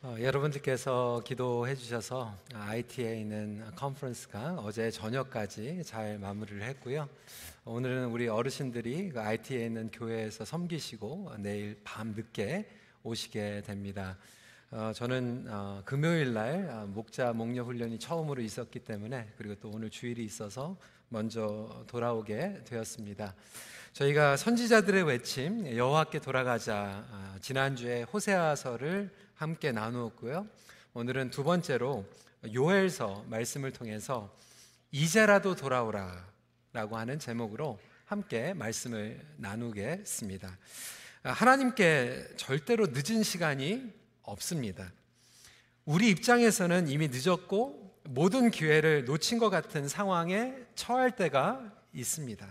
어, 여러분들께서 기도해 주셔서 IT에 있는 컨퍼런스가 어제 저녁까지 잘 마무리를 했고요. 오늘은 우리 어르신들이 그 IT에 있는 교회에서 섬기시고 내일 밤 늦게 오시게 됩니다. 어, 저는 어, 금요일 날 어, 목자 목녀 훈련이 처음으로 있었기 때문에 그리고 또 오늘 주일이 있어서 먼저 돌아오게 되었습니다. 저희가 선지자들의 외침 여호와께 돌아가자 아, 지난주에 호세아서를 함께 나누었고요. 오늘은 두 번째로 요엘서 말씀을 통해서 이제라도 돌아오라 라고 하는 제목으로 함께 말씀을 나누겠습니다. 아, 하나님께 절대로 늦은 시간이 없습니다. 우리 입장에서는 이미 늦었고 모든 기회를 놓친 것 같은 상황에 처할 때가 있습니다.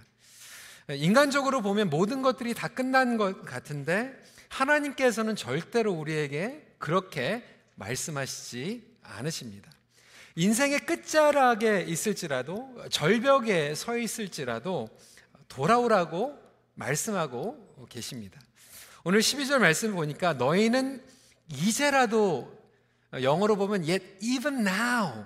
인간적으로 보면 모든 것들이 다 끝난 것 같은데 하나님께서는 절대로 우리에게 그렇게 말씀하시지 않으십니다. 인생의 끝자락에 있을지라도 절벽에 서 있을지라도 돌아오라고 말씀하고 계십니다. 오늘 12절 말씀 보니까 너희는 이제라도 영어로 보면 yet even now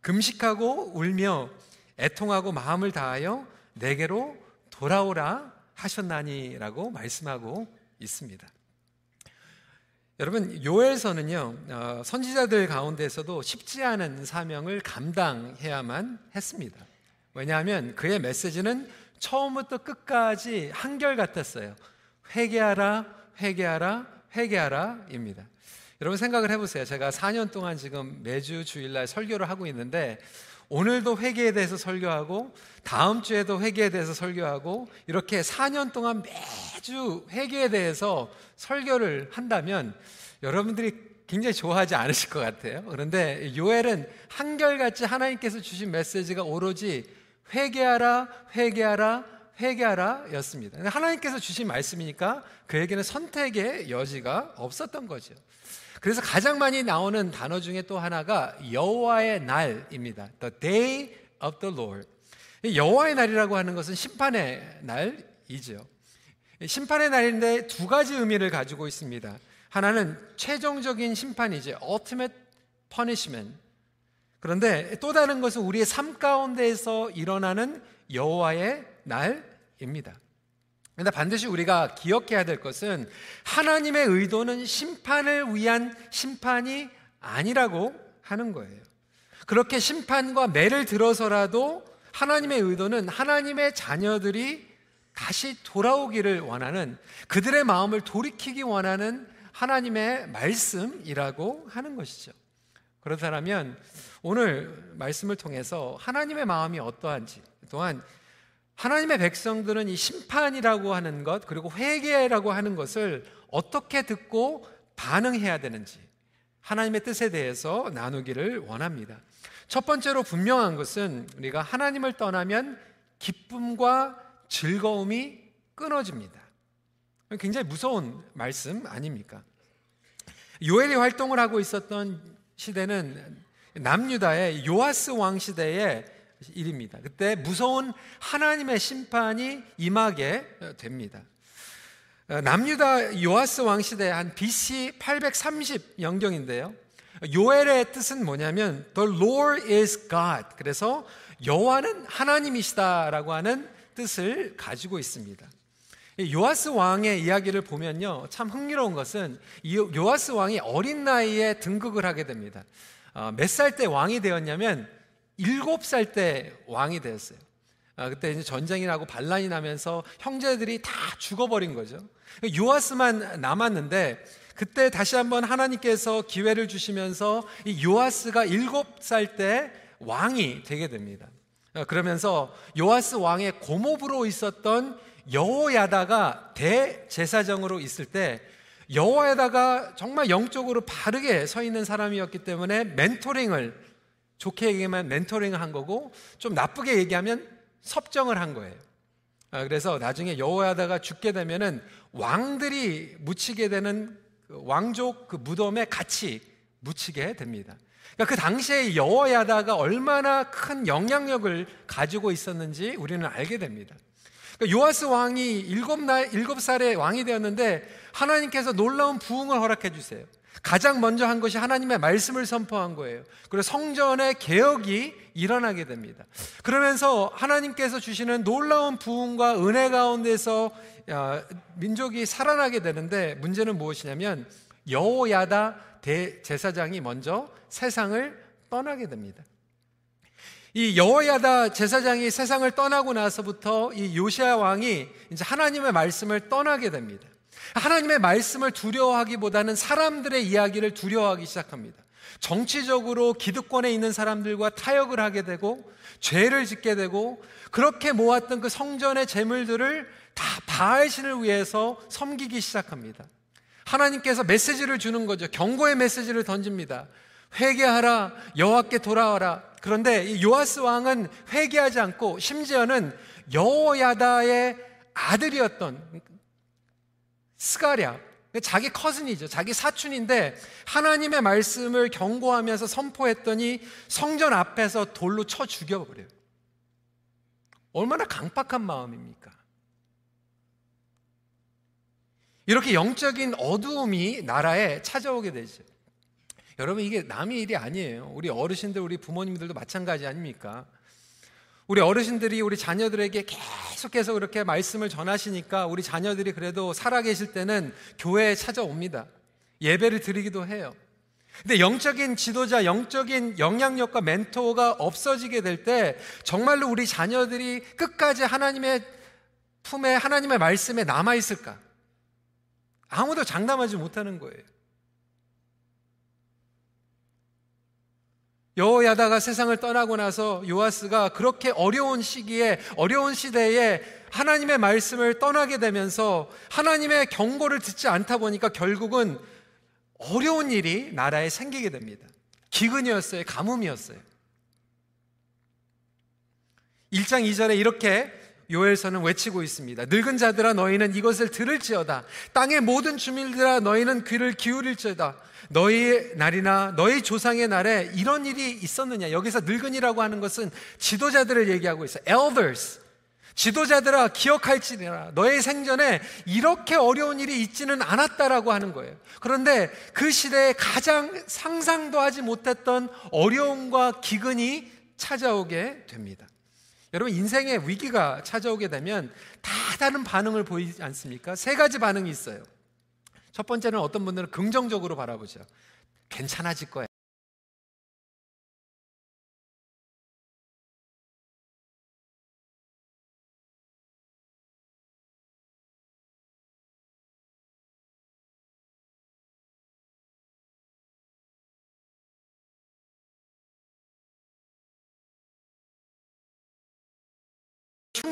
금식하고 울며 애통하고 마음을 다하여 내게로 돌아오라 하셨나니라고 말씀하고 있습니다. 여러분 요엘서는요 어, 선지자들 가운데서도 쉽지 않은 사명을 감당해야만 했습니다. 왜냐하면 그의 메시지는 처음부터 끝까지 한결 같았어요. 회개하라, 회개하라, 회개하라입니다. 여러분 생각을 해보세요. 제가 4년 동안 지금 매주 주일날 설교를 하고 있는데 오늘도 회개에 대해서 설교하고 다음 주에도 회개에 대해서 설교하고 이렇게 4년 동안 매주 회개에 대해서 설교를 한다면 여러분들이 굉장히 좋아하지 않으실 것 같아요. 그런데 요엘은 한결같이 하나님께서 주신 메시지가 오로지 회개하라, 회개하라, 회개하라 였습니다. 하나님께서 주신 말씀이니까 그에게는 선택의 여지가 없었던 거죠. 그래서 가장 많이 나오는 단어 중에 또 하나가 여호와의 날입니다. The day of the Lord. 여호와의 날이라고 하는 것은 심판의 날이죠. 심판의 날인데 두 가지 의미를 가지고 있습니다. 하나는 최종적인 심판이죠. ultimate punishment. 그런데 또 다른 것은 우리의 삶 가운데에서 일어나는 여호와의 날입니다. 그런데 반드시 우리가 기억해야 될 것은 하나님의 의도는 심판을 위한 심판이 아니라고 하는 거예요. 그렇게 심판과 매를 들어서라도 하나님의 의도는 하나님의 자녀들이 다시 돌아오기를 원하는 그들의 마음을 돌이키기 원하는 하나님의 말씀이라고 하는 것이죠. 그렇다면 오늘 말씀을 통해서 하나님의 마음이 어떠한지 또한 하나님의 백성들은 이 심판이라고 하는 것, 그리고 회개라고 하는 것을 어떻게 듣고 반응해야 되는지 하나님의 뜻에 대해서 나누기를 원합니다. 첫 번째로 분명한 것은 우리가 하나님을 떠나면 기쁨과 즐거움이 끊어집니다. 굉장히 무서운 말씀 아닙니까? 요엘이 활동을 하고 있었던 시대는 남유다의 요아스 왕 시대에 일입니다. 그때 무서운 하나님의 심판이 임하게 됩니다. 남유다 요아스 왕 시대 한 BC 830 영경인데요. 요엘의 뜻은 뭐냐면 The Lord is God. 그래서 여호와는 하나님이시다라고 하는 뜻을 가지고 있습니다. 요아스 왕의 이야기를 보면요. 참 흥미로운 것은 요아스 왕이 어린 나이에 등극을 하게 됩니다. 어, 몇살 때 왕이 되었냐면 일곱 살 때 왕이 되었어요. 아, 그때 이제 전쟁이 나고 반란이 나면서 형제들이 다 죽어버린 거죠. 요아스만 남았는데 그때 다시 한번 하나님께서 기회를 주시면서 이 요아스가 일곱 살 때 왕이 되게 됩니다. 아, 그러면서 요아스 왕의 고모부로 있었던 여호야다가 대제사장으로 있을 때 여호야다가 정말 영적으로 바르게 서 있는 사람이었기 때문에 멘토링을 좋게 얘기하면 멘토링을 한 거고 좀 나쁘게 얘기하면 섭정을 한 거예요. 아, 그래서 나중에 여호야다가 죽게 되면은 왕들이 묻히게 되는 그 왕족 그 무덤에 같이 묻히게 됩니다. 그러니까 그 당시에 여호야다가 얼마나 큰 영향력을 가지고 있었는지 우리는 알게 됩니다. 그러니까 요아스 왕이 일곱 날 일곱 살에 왕이 되었는데 하나님께서 놀라운 부흥을 허락해 주세요. 가장 먼저 한 것이 하나님의 말씀을 선포한 거예요. 그리고 성전의 개혁이 일어나게 됩니다. 그러면서 하나님께서 주시는 놀라운 부흥과 은혜 가운데서 민족이 살아나게 되는데 문제는 무엇이냐면 여호야다 대제사장이 먼저 세상을 떠나게 됩니다. 이 여호야다 제사장이 세상을 떠나고 나서부터 이 요시아 왕이 이제 하나님의 말씀을 떠나게 됩니다. 하나님의 말씀을 두려워하기보다는 사람들의 이야기를 두려워하기 시작합니다. 정치적으로 기득권에 있는 사람들과 타협을 하게 되고 죄를 짓게 되고 그렇게 모았던 그 성전의 재물들을 다 바알 신을 위해서 섬기기 시작합니다. 하나님께서 메시지를 주는 거죠. 경고의 메시지를 던집니다. 회개하라, 여호와께 돌아와라. 그런데 요아스 왕은 회개하지 않고 심지어는 여호야다의 아들이었던 스가랴 자기 커슨이죠. 자기 사촌인데 하나님의 말씀을 경고하면서 선포했더니 성전 앞에서 돌로 쳐 죽여버려요. 얼마나 강박한 마음입니까? 이렇게 영적인 어두움이 나라에 찾아오게 되죠. 여러분, 이게 남의 일이 아니에요. 우리 어르신들, 우리 부모님들도 마찬가지 아닙니까? 우리 어르신들이 우리 자녀들에게 계속해서 그렇게 말씀을 전하시니까 우리 자녀들이 그래도 살아계실 때는 교회에 찾아옵니다. 예배를 드리기도 해요. 근데 영적인 지도자, 영적인 영향력과 멘토가 없어지게 될 때 정말로 우리 자녀들이 끝까지 하나님의 품에 하나님의 말씀에 남아 있을까? 아무도 장담하지 못하는 거예요. 여호야다가 세상을 떠나고 나서 요아스가 그렇게 어려운 시기에 어려운 시대에 하나님의 말씀을 떠나게 되면서 하나님의 경고를 듣지 않다 보니까 결국은 어려운 일이 나라에 생기게 됩니다. 기근이었어요. 가뭄이었어요. 1장 2절에 이렇게 요엘서는 외치고 있습니다. 늙은 자들아 너희는 이것을 들을지어다. 땅의 모든 주민들아 너희는 귀를 기울일지어다. 너희의 날이나 너희 조상의 날에 이런 일이 있었느냐? 여기서 늙은이라고 하는 것은 지도자들을 얘기하고 있어요. elders. 지도자들아 기억할지니라 너의 생전에 이렇게 어려운 일이 있지는 않았다라고 하는 거예요. 그런데 그 시대에 가장 상상도 하지 못했던 어려움과 기근이 찾아오게 됩니다. 여러분 인생에 위기가 찾아오게 되면 다 다른 반응을 보이지 않습니까? 세 가지 반응이 있어요. 첫 번째는 어떤 분들은 긍정적으로 바라보죠. 괜찮아질 거야.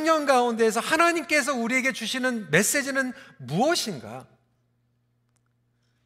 흉년 가운데에서 하나님께서 우리에게 주시는 메시지는 무엇인가?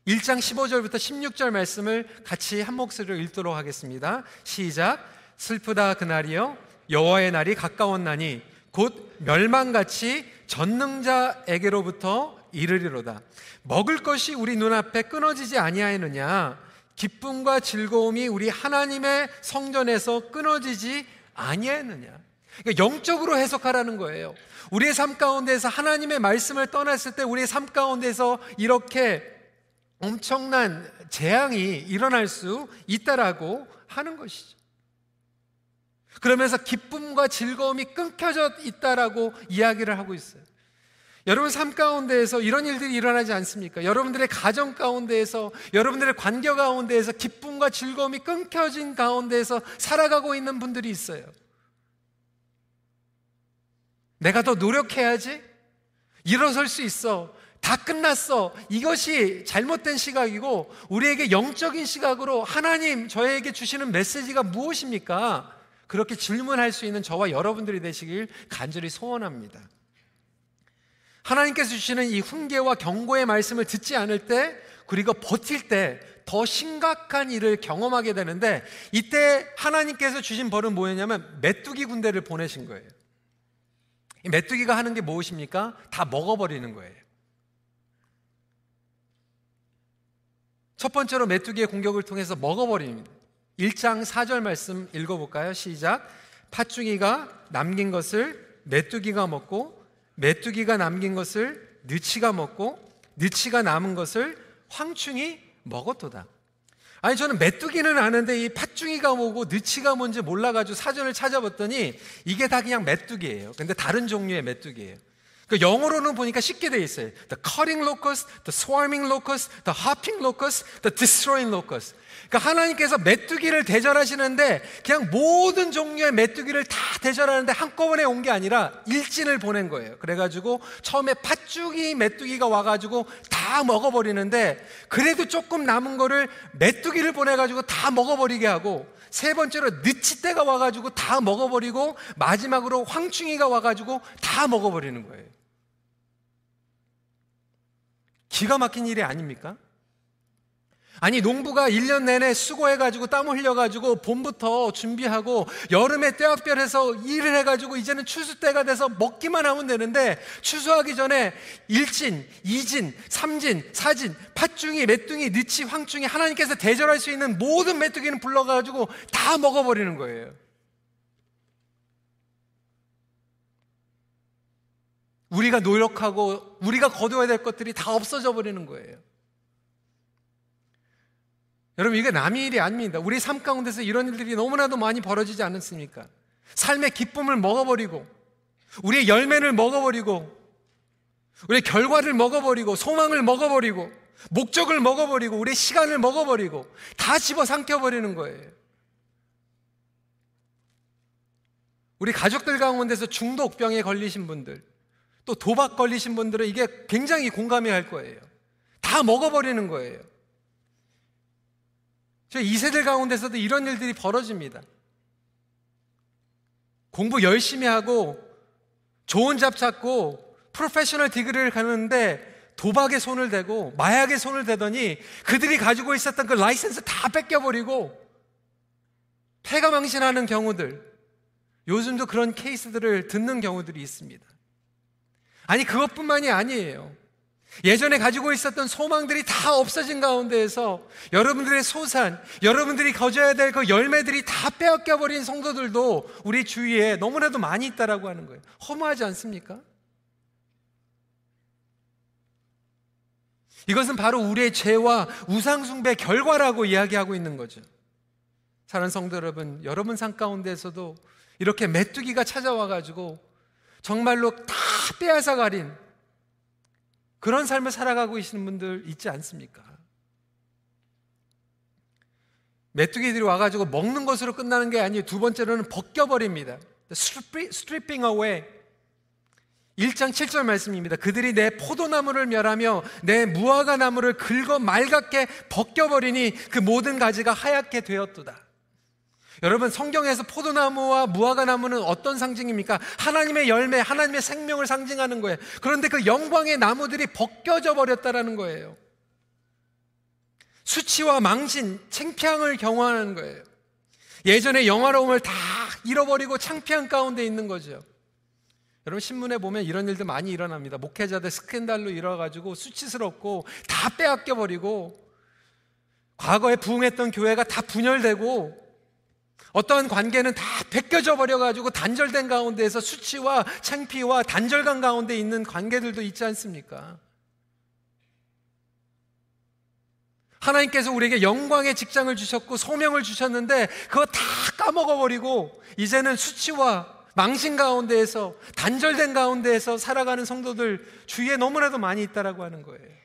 1장 15절부터 16절 말씀을 같이 한 목소리로 읽도록 하겠습니다. 시작. 슬프다 그날이요 여호와의 날이 가까웠나니 곧 멸망같이 전능자에게로부터 이르리로다. 먹을 것이 우리 눈앞에 끊어지지 아니하였느냐? 기쁨과 즐거움이 우리 하나님의 성전에서 끊어지지 아니하였느냐? 그러니까 영적으로 해석하라는 거예요. 우리의 삶 가운데서 하나님의 말씀을 떠났을 때 우리의 삶 가운데서 이렇게 엄청난 재앙이 일어날 수 있다라고 하는 것이죠. 그러면서 기쁨과 즐거움이 끊겨져 있다라고 이야기를 하고 있어요. 여러분 삶 가운데에서 이런 일들이 일어나지 않습니까? 여러분들의 가정 가운데에서 여러분들의 관계 가운데에서 기쁨과 즐거움이 끊겨진 가운데에서 살아가고 있는 분들이 있어요. 내가 더 노력해야지 일어설 수 있어. 다 끝났어. 이것이 잘못된 시각이고 우리에게 영적인 시각으로 하나님 저에게 주시는 메시지가 무엇입니까? 그렇게 질문할 수 있는 저와 여러분들이 되시길 간절히 소원합니다. 하나님께서 주시는 이 훈계와 경고의 말씀을 듣지 않을 때 그리고 버틸 때 더 심각한 일을 경험하게 되는데 이때 하나님께서 주신 벌은 뭐였냐면 메뚜기 군대를 보내신 거예요. 이 메뚜기가 하는 게 무엇입니까? 다 먹어버리는 거예요. 첫 번째로 메뚜기의 공격을 통해서 먹어버립니다. 1장 4절 말씀 읽어볼까요? 시작. 팥죽이가 남긴 것을 메뚜기가 먹고 메뚜기가 남긴 것을 느치가 먹고 느치가 남은 것을 황충이 먹었도다. 아니 저는 메뚜기는 아는데 이 팥중이가 뭐고 느치가 뭔지 몰라가지고 사전을 찾아봤더니 이게 다 그냥 메뚜기예요. 근데 다른 종류의 메뚜기예요. 그 영어로는 보니까 쉽게 돼 있어요. The cutting locust, the swarming locust, the hopping locust, the destroying locust. 그러니까 하나님께서 메뚜기를 대절하시는데 그냥 모든 종류의 메뚜기를 다 대절하는데 한꺼번에 온 게 아니라 일진을 보낸 거예요. 그래가지고 처음에 팥죽이 메뚜기가 와가지고 다 먹어버리는데 그래도 조금 남은 거를 메뚜기를 보내가지고 다 먹어버리게 하고 세 번째로 느치떼가 와가지고 다 먹어버리고 마지막으로 황충이가 와가지고 다 먹어버리는 거예요. 기가 막힌 일이 아닙니까? 아니 농부가 1년 내내 수고해가지고 땀 흘려가지고 봄부터 준비하고 여름에 떼약별해서 일을 해가지고 이제는 추수 때가 돼서 먹기만 하면 되는데 추수하기 전에 일진, 이진, 삼진, 사진, 팥중이, 메뚜기, 느치, 황충이 하나님께서 대절할 수 있는 모든 메뚜기는 불러가지고 다 먹어버리는 거예요. 우리가 노력하고 우리가 거둬야 될 것들이 다 없어져 버리는 거예요. 여러분, 이게 남의 일이 아닙니다. 우리 삶 가운데서 이런 일들이 너무나도 많이 벌어지지 않았습니까? 삶의 기쁨을 먹어버리고, 우리의 열매를 먹어버리고, 우리의 결과를 먹어버리고, 소망을 먹어버리고, 목적을 먹어버리고, 우리의 시간을 먹어버리고, 다 집어 삼켜버리는 거예요. 우리 가족들 가운데서 중독병에 걸리신 분들, 또 도박 걸리신 분들은 이게 굉장히 공감이 할 거예요. 다 먹어버리는 거예요. 저 2세들 가운데서도 이런 일들이 벌어집니다. 공부 열심히 하고 좋은 job 찾고 professional degree를 가는데 도박에 손을 대고 마약에 손을 대더니 그들이 가지고 있었던 그 라이센스 다 뺏겨버리고 폐가망신하는 경우들 요즘도 그런 케이스들을 듣는 경우들이 있습니다. 아니 그것뿐만이 아니에요. 예전에 가지고 있었던 소망들이 다 없어진 가운데에서 여러분들의 소산, 여러분들이 거져야 될 그 열매들이 다 빼앗겨 버린 성도들도 우리 주위에 너무나도 많이 있다라고 하는 거예요. 허무하지 않습니까? 이것은 바로 우리의 죄와 우상숭배 결과라고 이야기하고 있는 거죠. 사랑하는 성도 여러분, 여러분 삶 가운데서도 이렇게 메뚜기가 찾아와 가지고 정말로 다 빼앗아 가린 그런 삶을 살아가고 계시는 분들 있지 않습니까? 메뚜기들이 와가지고 먹는 것으로 끝나는 게 아니에요. 두 번째로는 벗겨버립니다. stripping away. 1장 7절 말씀입니다. 그들이 내 포도나무를 멸하며 내 무화과 나무를 긁어 맑게 벗겨버리니 그 모든 가지가 하얗게 되었도다. 여러분 성경에서 포도나무와 무화과나무는 어떤 상징입니까? 하나님의 열매, 하나님의 생명을 상징하는 거예요. 그런데 그 영광의 나무들이 벗겨져 버렸다라는 거예요. 수치와 망신, 챙피함을 경험하는 거예요. 예전에 영화로움을 다 잃어버리고 창피한 가운데 있는 거죠. 여러분 신문에 보면 이런 일도 많이 일어납니다. 목회자들 스캔들로 일어가지고 수치스럽고 다 빼앗겨 버리고 과거에 부흥했던 교회가 다 분열되고 어떠한 관계는 다 벗겨져 버려가지고 단절된 가운데에서 수치와 창피와 단절감 가운데 있는 관계들도 있지 않습니까? 하나님께서 우리에게 영광의 직장을 주셨고 소명을 주셨는데 그거 다 까먹어버리고 이제는 수치와 망신 가운데에서 단절된 가운데에서 살아가는 성도들 주위에 너무나도 많이 있다라고 하는 거예요.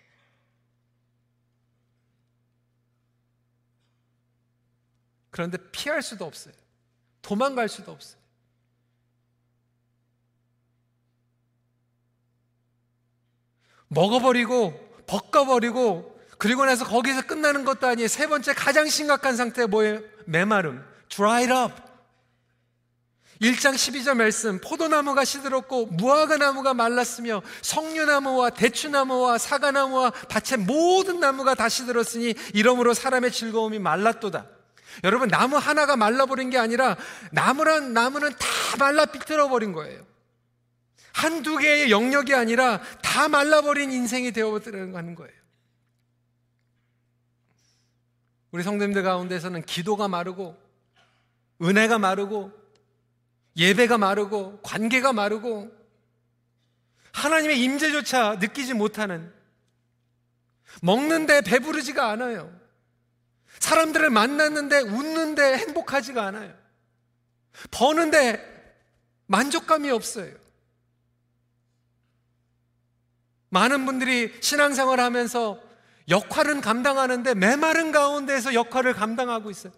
그런데 피할 수도 없어요. 도망갈 수도 없어요. 먹어버리고, 벗겨버리고, 그리고 나서 거기서 끝나는 것도 아니에요. 세 번째 가장 심각한 상태 뭐예요? 메마름. dried up. 1장 12절 말씀 포도나무가 시들었고 무화과 나무가 말랐으며 석류나무와 대추나무와 사과나무와 밭의 모든 나무가 다 시들었으니 이러므로 사람의 즐거움이 말랐도다. 여러분 나무 하나가 말라버린 게 아니라 나무란 나무는 다 말라 비틀어버린 거예요. 한두 개의 영역이 아니라 다 말라버린 인생이 되어버리는 거예요. 우리 성도님들 가운데서는 기도가 마르고 은혜가 마르고 예배가 마르고 관계가 마르고 하나님의 임재조차 느끼지 못하는 먹는데 배부르지가 않아요. 사람들을 만났는데 웃는데 행복하지가 않아요. 버는데 만족감이 없어요. 많은 분들이 신앙생활 하면서 역할은 감당하는데 메마른 가운데에서 역할을 감당하고 있어요.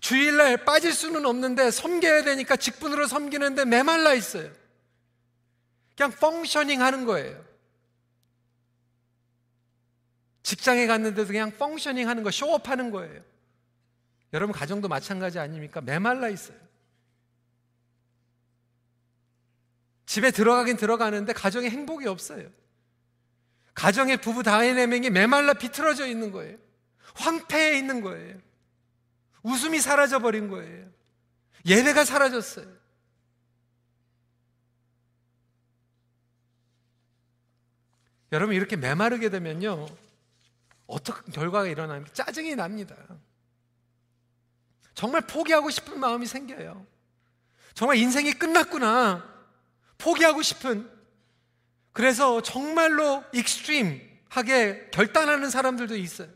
주일날 빠질 수는 없는데 섬겨야 되니까 직분으로 섬기는데 메말라 있어요. 그냥 펑셔닝 하는 거예요. 직장에 갔는데도 그냥 펑셔닝 하는 거, 쇼업 하는 거예요. 여러분 가정도 마찬가지 아닙니까? 메말라 있어요. 집에 들어가긴 들어가는데 가정에 행복이 없어요. 가정의 부부 다이내믹이 메말라 비틀어져 있는 거예요. 황폐해 있는 거예요. 웃음이 사라져 버린 거예요. 예배가 사라졌어요. 여러분 이렇게 메마르게 되면요. 어떤 결과가 일어나면 짜증이 납니다. 정말 포기하고 싶은 마음이 생겨요. 정말 인생이 끝났구나. 포기하고 싶은. 그래서 정말로 extreme하게 결단하는 사람들도 있어요.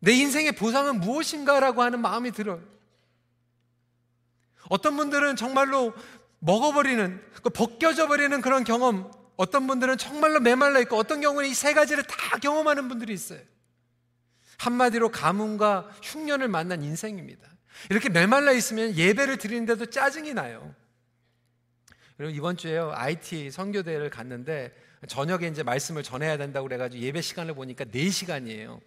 내 인생의 보상은 무엇인가라고 하는 마음이 들어요. 어떤 분들은 정말로 먹어버리는, 그 벗겨져 버리는 그런 경험, 어떤 분들은 정말로 메말라 있고, 어떤 경우는 이 세 가지를 다 경험하는 분들이 있어요. 한마디로 가뭄과 흉년을 만난 인생입니다. 이렇게 메말라 있으면 예배를 드리는데도 짜증이 나요. 그리고 이번 주에요, IT 선교대회를 갔는데, 저녁에 이제 말씀을 전해야 된다고 그래가지고 예배 시간을 보니까 4 시간이에요.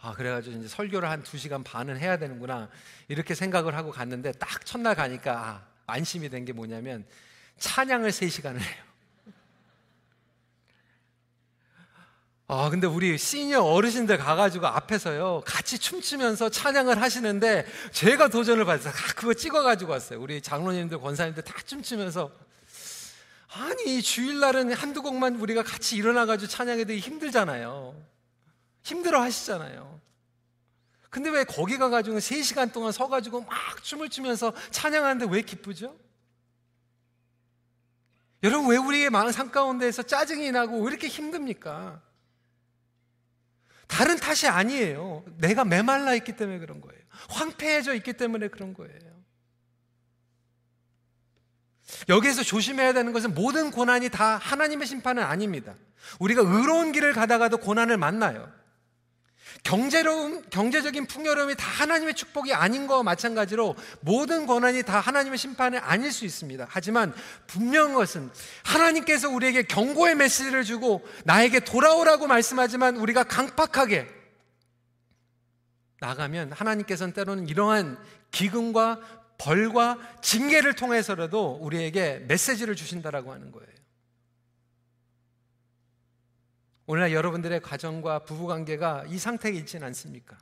아, 그래가지고 이제 설교를 한 2 시간 반은 해야 되는구나. 이렇게 생각을 하고 갔는데 딱 첫날 가니까 아, 안심이 된 게 뭐냐면 찬양을 3 시간을 해요. 아, 근데 우리 시니어 어르신들 가가지고 앞에서요, 같이 춤추면서 찬양을 하시는데, 제가 도전을 받아서, 아, 그거 찍어가지고 왔어요. 우리 장로님들, 권사님들 다 춤추면서. 아니, 주일날은 한두 곡만 우리가 같이 일어나가지고 찬양해도 힘들잖아요. 힘들어 하시잖아요. 근데 왜 거기 가가지고 3시간 동안 서가지고 막 춤을 추면서 찬양하는데 왜 기쁘죠? 여러분, 왜 우리의 마음 상 가운데에서 짜증이 나고 왜 이렇게 힘듭니까? 다른 탓이 아니에요. 내가 메말라 있기 때문에 그런 거예요. 황폐해져 있기 때문에 그런 거예요. 여기에서 조심해야 되는 것은 모든 고난이 다 하나님의 심판은 아닙니다. 우리가 의로운 길을 가다가도 고난을 만나요. 경제로움, 경제적인 풍요로움이 다 하나님의 축복이 아닌 거와 마찬가지로 모든 고난이 다 하나님의 심판이 아닐 수 있습니다. 하지만 분명한 것은 하나님께서 우리에게 경고의 메시지를 주고 나에게 돌아오라고 말씀하지만 우리가 강팍하게 나가면 하나님께서는 때로는 이러한 기근과 벌과 징계를 통해서라도 우리에게 메시지를 주신다라고 하는 거예요. 오늘날 여러분들의 가정과 부부 관계가 이 상태에 있지는 않습니까?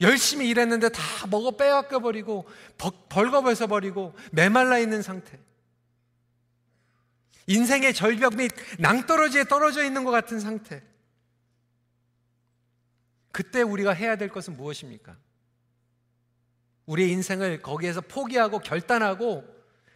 열심히 일했는데 다 먹어 빼앗겨 버리고 벌거벗어 버리고 메말라 있는 상태. 인생의 절벽 및 낭떠러지에 떨어져 있는 것 같은 상태. 그때 우리가 해야 될 것은 무엇입니까? 우리의 인생을 거기에서 포기하고 결단하고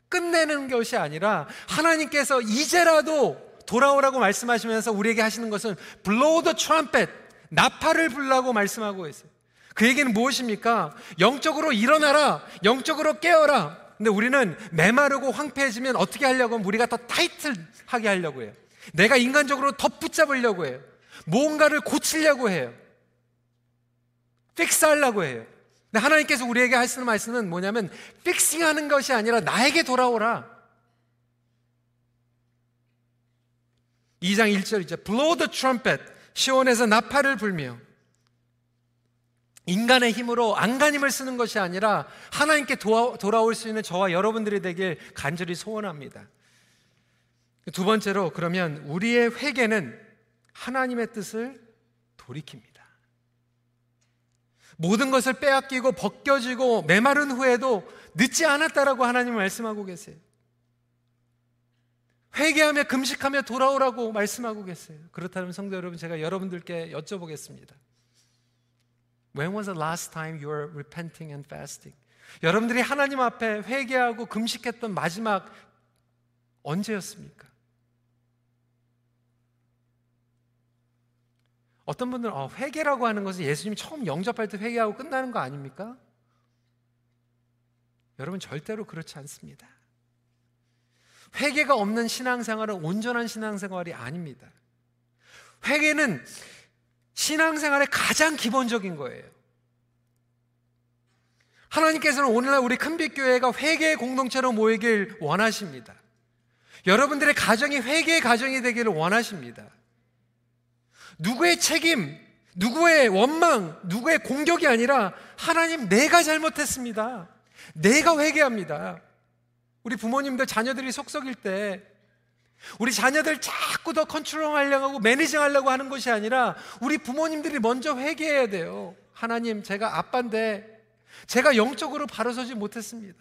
끝내는 것이 아니라 하나님께서 이제라도 돌아오라고 말씀하시면서 우리에게 하시는 것은 blow the trumpet 나팔을 불라고 말씀하고 있어요. 그 얘기는 무엇입니까? 영적으로 일어나라. 영적으로 깨어라. 근데 우리는 메마르고 황폐해지면 어떻게 하려고 하면 우리가 더 타이틀하게 하려고 해요. 내가 인간적으로 더 붙잡으려고 해요. 뭔가를 고치려고 해요. 픽스하려고 해요. 근데 하나님께서 우리에게 하시는 말씀은 뭐냐면 픽싱하는 것이 아니라 나에게 돌아오라. 2장 1절 이제 blow the trumpet 시온에서 나팔을 불며 인간의 힘으로 안간힘을 쓰는 것이 아니라 하나님께 도와, 돌아올 수 있는 저와 여러분들이 되길 간절히 소원합니다. 두 번째로 그러면 우리의 회개는 하나님의 뜻을 돌이킵니다. 모든 것을 빼앗기고 벗겨지고 메마른 후에도 늦지 않았다라고 하나님 말씀하고 계세요. 회개하며 금식하며 돌아오라고 말씀하고 계세요. 그렇다면 성도 여러분 제가 여러분들께 여쭤보겠습니다. When was the last time you were repenting and fasting? 여러분들이 하나님 앞에 회개하고 금식했던 마지막 언제였습니까? 어떤 분들은 어, 회개라고 하는 것은 예수님이 처음 영접할 때 회개하고 끝나는 거 아닙니까? 여러분 절대로 그렇지 않습니다. 회개가 없는 신앙생활은 온전한 신앙생활이 아닙니다. 회개는 신앙생활의 가장 기본적인 거예요. 하나님께서는 오늘날 우리 큰빛교회가 회개의 공동체로 모이길 원하십니다. 여러분들의 가정이 회개의 가정이 되기를 원하십니다. 누구의 책임, 누구의 원망, 누구의 공격이 아니라 하나님 내가 잘못했습니다. 내가 회개합니다. 우리 부모님들 자녀들이 속썩일 때 우리 자녀들 자꾸 더 컨트롤 하려고 매니징 하려고 하는 것이 아니라 우리 부모님들이 먼저 회개해야 돼요. 하나님, 제가 아빠인데 제가 영적으로 바로 서지 못했습니다.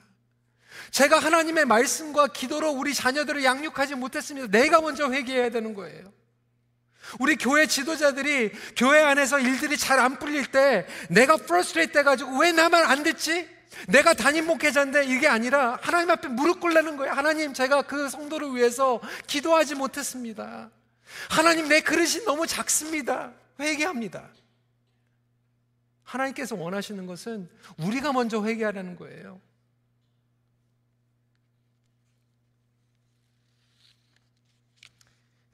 제가 하나님의 말씀과 기도로 우리 자녀들을 양육하지 못했습니다. 내가 먼저 회개해야 되는 거예요. 우리 교회 지도자들이 교회 안에서 일들이 잘 안 풀릴 때 내가 frustrate 돼가지고 왜 나만 안 됐지? 내가 담임 목회자인데 이게 아니라 하나님 앞에 무릎 꿇라는 거예요. 하나님, 제가 그 성도를 위해서 기도하지 못했습니다. 하나님, 내 그릇이 너무 작습니다. 회개합니다. 하나님께서 원하시는 것은 우리가 먼저 회개하라는 거예요.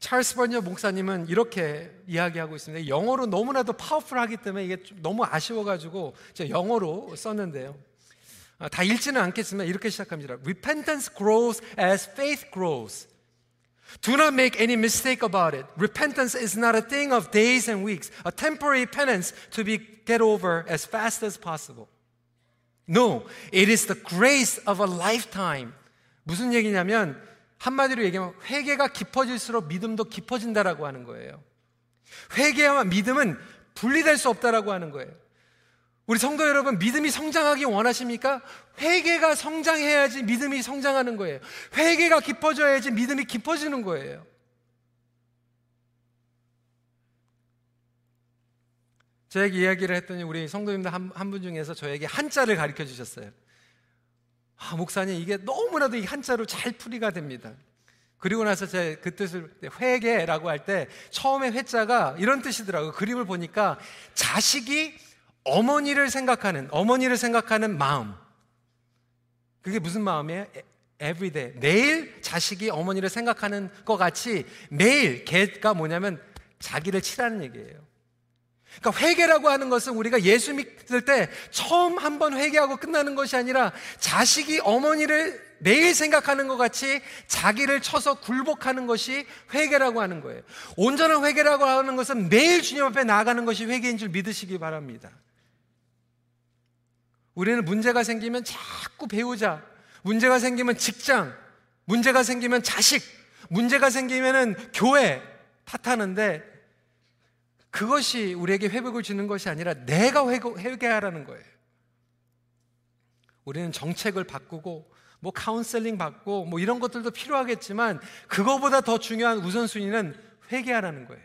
찰스 번녀 목사님은 이렇게 이야기하고 있습니다. 영어로 너무나도 파워풀하기 때문에 이게 너무 아쉬워가지고 제가 영어로 썼는데요. 아, 다 읽지는 않겠지만 이렇게 시작합니다. Repentance grows as faith grows. Do not make any mistake about it. Repentance is not a thing of days and weeks, a temporary penance to be get over as fast as possible. No, it is the grace of a lifetime. 무슨 얘기냐면 한마디로 얘기하면 회개가 깊어질수록 믿음도 깊어진다라고 하는 거예요. 회개와 믿음은 분리될 수 없다라고 하는 거예요. 우리 성도 여러분, 믿음이 성장하기 원하십니까? 회개가 성장해야지 믿음이 성장하는 거예요. 회개가 깊어져야지 믿음이 깊어지는 거예요. 저에게 이야기를 했더니 우리 성도님들 한 분 중에서 저에게 한자를 가르쳐 주셨어요. 아, 목사님, 이게 너무나도 이 한자로 잘 풀이가 됩니다. 그리고 나서 제 그 뜻을 회개라고 할 때 처음에 회자가 이런 뜻이더라고요. 그림을 보니까 자식이 어머니를 생각하는, 어머니를 생각하는 마음. 그게 무슨 마음이에요? everyday. 매일 자식이 어머니를 생각하는 것 같이 매일 개가 뭐냐면 자기를 치라는 얘기예요. 그러니까 회개라고 하는 것은 우리가 예수 믿을 때 처음 한 번 회개하고 끝나는 것이 아니라 자식이 어머니를 매일 생각하는 것 같이 자기를 쳐서 굴복하는 것이 회개라고 하는 거예요. 온전한 회개라고 하는 것은 매일 주님 앞에 나아가는 것이 회개인 줄 믿으시기 바랍니다. 우리는 문제가 생기면 자꾸 배우자, 문제가 생기면 직장, 문제가 생기면 자식, 문제가 생기면은 교회 탓하는데 그것이 우리에게 회복을 주는 것이 아니라 내가 회개하라는 거예요. 우리는 정책을 바꾸고 뭐 카운셀링 받고 뭐 이런 것들도 필요하겠지만 그거보다 더 중요한 우선순위는 회개하라는 거예요.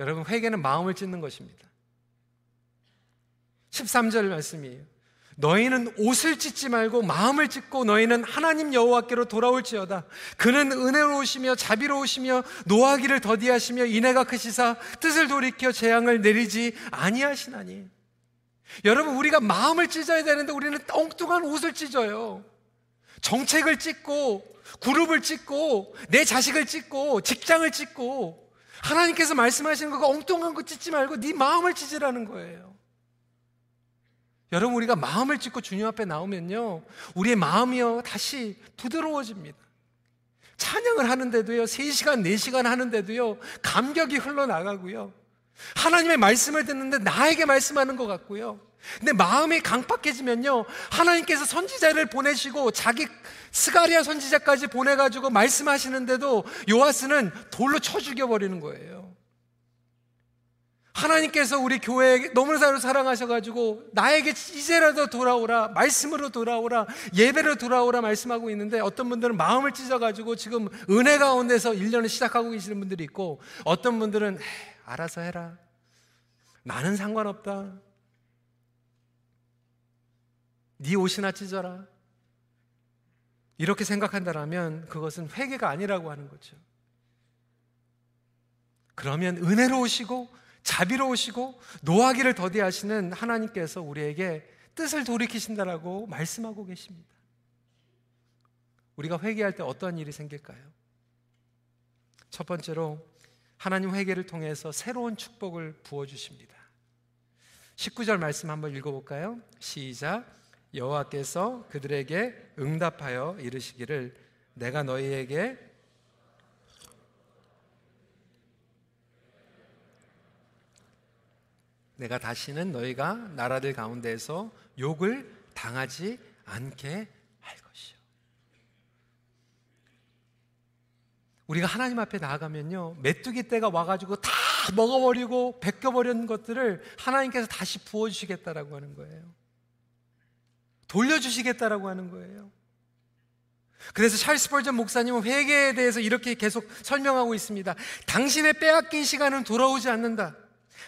여러분 회개는 마음을 찢는 것입니다. 13절 말씀이에요. 너희는 옷을 찢지 말고 마음을 찢고 너희는 하나님 여호와께로 돌아올지어다. 그는 은혜로우시며 자비로우시며 노하기를 더디하시며 인애가 크시사 뜻을 돌이켜 재앙을 내리지 아니하시나니. 여러분 우리가 마음을 찢어야 되는데 우리는 엉뚱한 옷을 찢어요. 정책을 찢고 그룹을 찢고 내 자식을 찢고 직장을 찢고 하나님께서 말씀하시는 거 엉뚱한 거 찢지 말고 네 마음을 찢으라는 거예요. 여러분 우리가 마음을 찢고 주님 앞에 나오면요 우리의 마음이요 다시 부드러워집니다. 찬양을 하는데도요 3시간 4시간 하는데도요 감격이 흘러나가고요. 하나님의 말씀을 듣는데 나에게 말씀하는 것 같고요. 근데 마음이 강팍해지면요 하나님께서 선지자를 보내시고 자기 스가리아 선지자까지 보내가지고 말씀하시는데도 요아스는 돌로 쳐 죽여버리는 거예요 하나님께서 우리 교회에 너무나도 사랑하셔가지고 나에게 이제라도 돌아오라 말씀으로 돌아오라 예배로 돌아오라 말씀하고 있는데 어떤 분들은 마음을 찢어가지고 지금 은혜 가운데서 1년을 시작하고 계시는 분들이 있고 어떤 분들은 알아서 해라 나는 상관없다 네 옷이나 찢어라. 이렇게 생각한다면 그것은 회개가 아니라고 하는 거죠. 그러면 은혜로우시고 자비로우시고 노하기를 더디하시는 하나님께서 우리에게 뜻을 돌이키신다라고 말씀하고 계십니다. 우리가 회개할 때 어떠한 일이 생길까요? 첫 번째로 하나님 회개를 통해서 새로운 축복을 부어 주십니다. 19절 말씀 한번 읽어 볼까요? 시작. 여호와께서 그들에게 응답하여 이르시기를 내가 너희에게 내가 다시는 너희가 나라들 가운데에서 욕을 당하지 않게 할 것이요. 우리가 하나님 앞에 나아가면요, 메뚜기 떼가 와가지고 다 먹어버리고 벗겨버린 것들을 하나님께서 다시 부어주시겠다라고 하는 거예요. 돌려주시겠다라고 하는 거예요. 그래서 찰스 벌전 목사님은 회개에 대해서 이렇게 계속 설명하고 있습니다. 당신의 빼앗긴 시간은 돌아오지 않는다.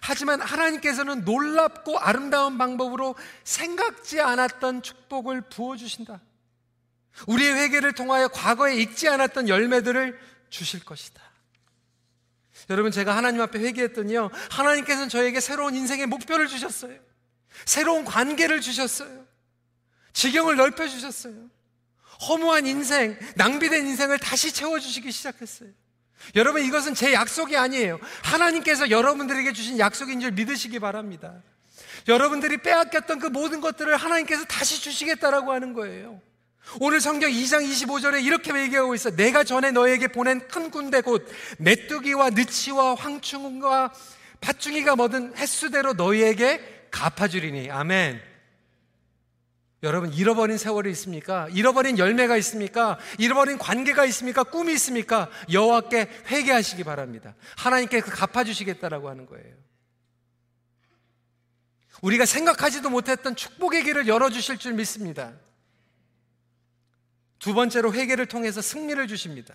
하지만 하나님께서는 놀랍고 아름다운 방법으로 생각지 않았던 축복을 부어주신다. 우리의 회개를 통하여 과거에 익지 않았던 열매들을 주실 것이다. 여러분, 제가 하나님 앞에 회개했더니요, 하나님께서는 저에게 새로운 인생의 목표를 주셨어요. 새로운 관계를 주셨어요. 지경을 넓혀주셨어요. 허무한 인생, 낭비된 인생을 다시 채워주시기 시작했어요. 여러분, 이것은 제 약속이 아니에요. 하나님께서 여러분들에게 주신 약속인 줄 믿으시기 바랍니다. 여러분들이 빼앗겼던 그 모든 것들을 하나님께서 다시 주시겠다라고 하는 거예요. 오늘 성경 2장 25절에 이렇게 얘기하고 있어. 내가 전에 너에게 보낸 큰 군대 곧 메뚜기와 느치와 황충과 팥중이가 뭐든 횟수대로 너희에게 갚아주리니. 아멘. 여러분 잃어버린 세월이 있습니까? 잃어버린 열매가 있습니까? 잃어버린 관계가 있습니까? 꿈이 있습니까? 여호와께 회개하시기 바랍니다. 하나님께 그 갚아주시겠다라고 하는 거예요. 우리가 생각하지도 못했던 축복의 길을 열어주실 줄 믿습니다. 두 번째로 회개를 통해서 승리를 주십니다.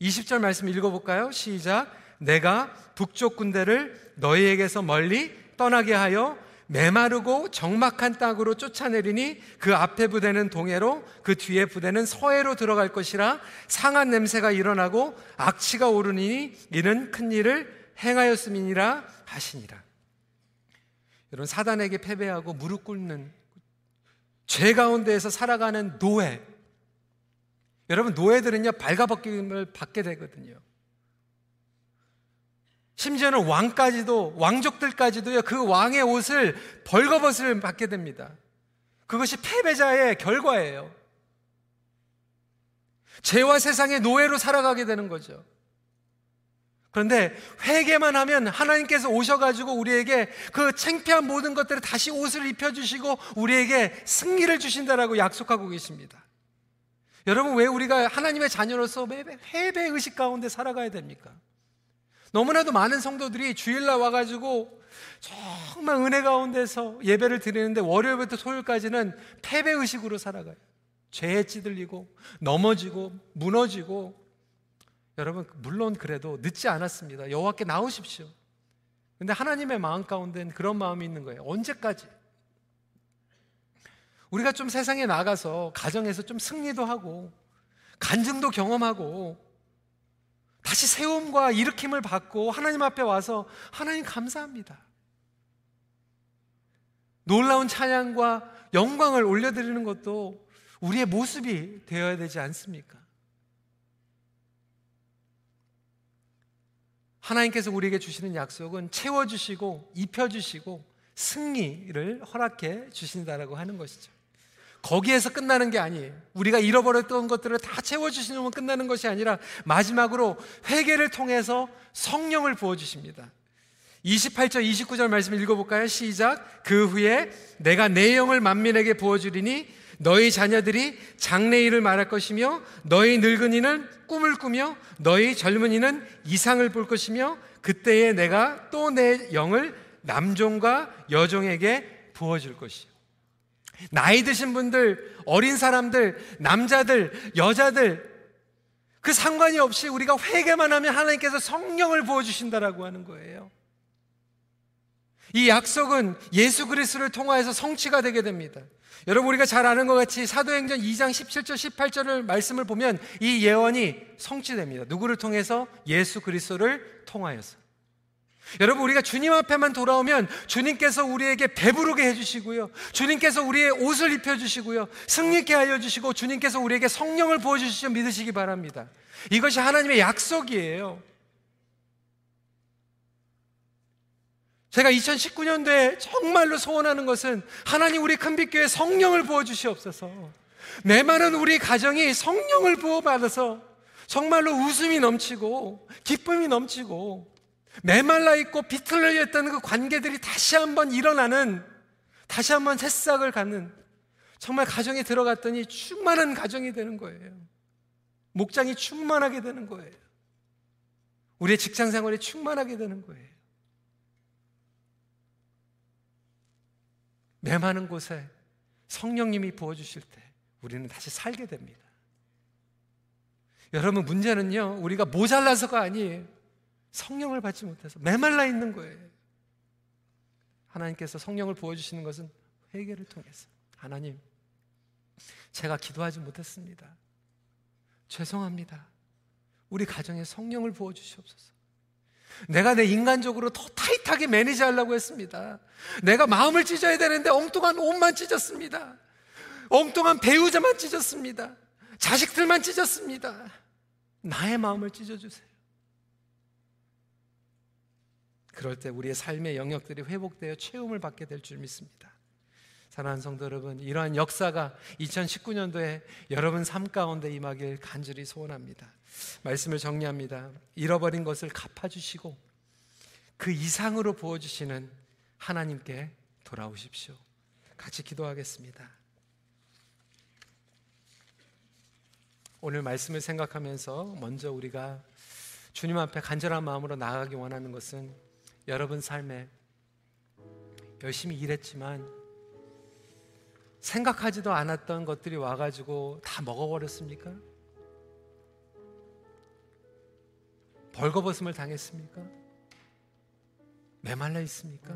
20절 말씀 읽어볼까요? 시작. 내가 북쪽 군대를 너희에게서 멀리 떠나게 하여 메마르고 적막한 땅으로 쫓아내리니 그 앞에 부대는 동해로 그 뒤에 부대는 서해로 들어갈 것이라 상한 냄새가 일어나고 악취가 오르니 이는 큰 일을 행하였음이니라 하시니라. 여러분 사단에게 패배하고 무릎 꿇는 죄 가운데에서 살아가는 노예. 여러분 노예들은요 발가벗김을 받게 되거든요. 심지어는 왕까지도, 왕족들까지도요, 그 왕의 옷을 벌거벗을 받게 됩니다. 그것이 패배자의 결과예요. 죄와 세상의 노예로 살아가게 되는 거죠. 그런데 회개만 하면 하나님께서 오셔가지고 우리에게 그 창피한 모든 것들을 다시 옷을 입혀주시고 우리에게 승리를 주신다라고 약속하고 계십니다. 여러분 왜 우리가 하나님의 자녀로서 회배 의식 가운데 살아가야 됩니까? 너무나도 많은 성도들이 주일날 와가지고 정말 은혜 가운데서 예배를 드리는데 월요일부터 토요일까지는 패배 의식으로 살아가요. 죄에 찌들리고 넘어지고 무너지고 여러분 물론 그래도 늦지 않았습니다. 여호와께 나오십시오. 근데 하나님의 마음 가운데는 그런 마음이 있는 거예요. 언제까지? 우리가 좀 세상에 나가서 가정에서 좀 승리도 하고 간증도 경험하고 다시 세움과 일으킴을 받고 하나님 앞에 와서 하나님 감사합니다. 놀라운 찬양과 영광을 올려드리는 것도 우리의 모습이 되어야 되지 않습니까? 하나님께서 우리에게 주시는 약속은 채워주시고 입혀주시고 승리를 허락해 주신다라고 하는 것이죠. 거기에서 끝나는 게 아니에요. 우리가 잃어버렸던 것들을 다 채워주시면 끝나는 것이 아니라 마지막으로 회개를 통해서 성령을 부어주십니다. 28절, 29절 말씀 읽어볼까요? 시작. 그 후에 내가 내 영을 만민에게 부어주리니 너희 자녀들이 장래일을 말할 것이며 너희 늙은이는 꿈을 꾸며 너희 젊은이는 이상을 볼 것이며 그때에 내가 또 내 영을 남종과 여종에게 부어줄 것이요. 나이 드신 분들, 어린 사람들, 남자들, 여자들, 그 상관이 없이 우리가 회개만 하면 하나님께서 성령을 부어주신다라고 하는 거예요. 이 약속은 예수 그리스도를 통하여서 성취가 되게 됩니다. 여러분 우리가 잘 아는 것 같이 사도행전 2장 17절 18절을 말씀을 보면 이 예언이 성취됩니다. 누구를 통해서 예수 그리스도를 통하여서. 여러분 우리가 주님 앞에만 돌아오면 주님께서 우리에게 배부르게 해 주시고요. 주님께서 우리의 옷을 입혀 주시고요. 승리케 하여 주시고 주님께서 우리에게 성령을 부어 주시죠 믿으시기 바랍니다. 이것이 하나님의 약속이에요. 제가 2019년도에 정말로 소원하는 것은 하나님 우리 큰빛교회 성령을 부어 주시옵소서. 내 많은 우리 가정이 성령을 부어 받아서 정말로 웃음이 넘치고 기쁨이 넘치고 메말라 있고 비틀려 있던 그 관계들이 다시 한번 일어나는 다시 한번 새싹을 갖는 정말 가정에 들어갔더니 충만한 가정이 되는 거예요. 목장이 충만하게 되는 거예요. 우리의 직장 생활이 충만하게 되는 거예요. 매 많은 곳에 성령님이 부어주실 때 우리는 다시 살게 됩니다. 여러분, 문제는요, 우리가 모자라서가 아니에요. 성령을 받지 못해서 메말라 있는 거예요. 하나님께서 성령을 부어주시는 것은 회개를 통해서. 하나님, 제가 기도하지 못했습니다. 죄송합니다. 우리 가정에 성령을 부어주시옵소서. 내가 내 인간적으로 더 타이트하게 매니지 하려고 했습니다. 내가 마음을 찢어야 되는데 엉뚱한 옷만 찢었습니다. 엉뚱한 배우자만 찢었습니다. 자식들만 찢었습니다. 나의 마음을 찢어주세요. 그럴 때 우리의 삶의 영역들이 회복되어 체험을 받게 될 줄 믿습니다. 사랑하는 성도 여러분, 이러한 역사가 2019년도에 여러분 삶 가운데 임하길 간절히 소원합니다. 말씀을 정리합니다. 잃어버린 것을 갚아주시고 그 이상으로 부어주시는 하나님께 돌아오십시오. 같이 기도하겠습니다. 오늘 말씀을 생각하면서 먼저 우리가 주님 앞에 간절한 마음으로 나아가기 원하는 것은 여러분 삶에 열심히 일했지만 생각하지도 않았던 것들이 와가지고 다 먹어버렸습니까? 벌거벗음을 당했습니까? 메말라 있습니까?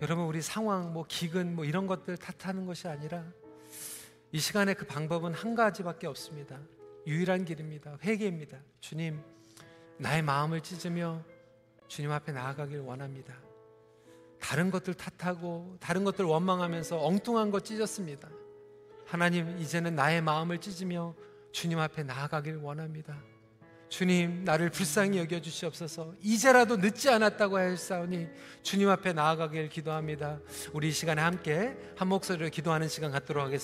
여러분 우리 상황 뭐 기근 뭐 이런 것들 탓하는 것이 아니라 이 시간에 그 방법은 한 가지밖에 없습니다. 유일한 길입니다. 회개입니다. 주님 나의 마음을 찢으며 주님 앞에 나아가길 원합니다. 다른 것들 탓하고 다른 것들 원망하면서 엉뚱한 것 찢었습니다. 하나님, 이제는 나의 마음을 찢으며 주님 앞에 나아가길 원합니다. 주님, 나를 불쌍히 여겨 주시옵소서. 이제라도 늦지 않았다고 하였사오니 주님 앞에 나아가길 기도합니다. 우리 이 시간에 함께 한 목소리로 기도하는 시간 갖도록 하겠습니다.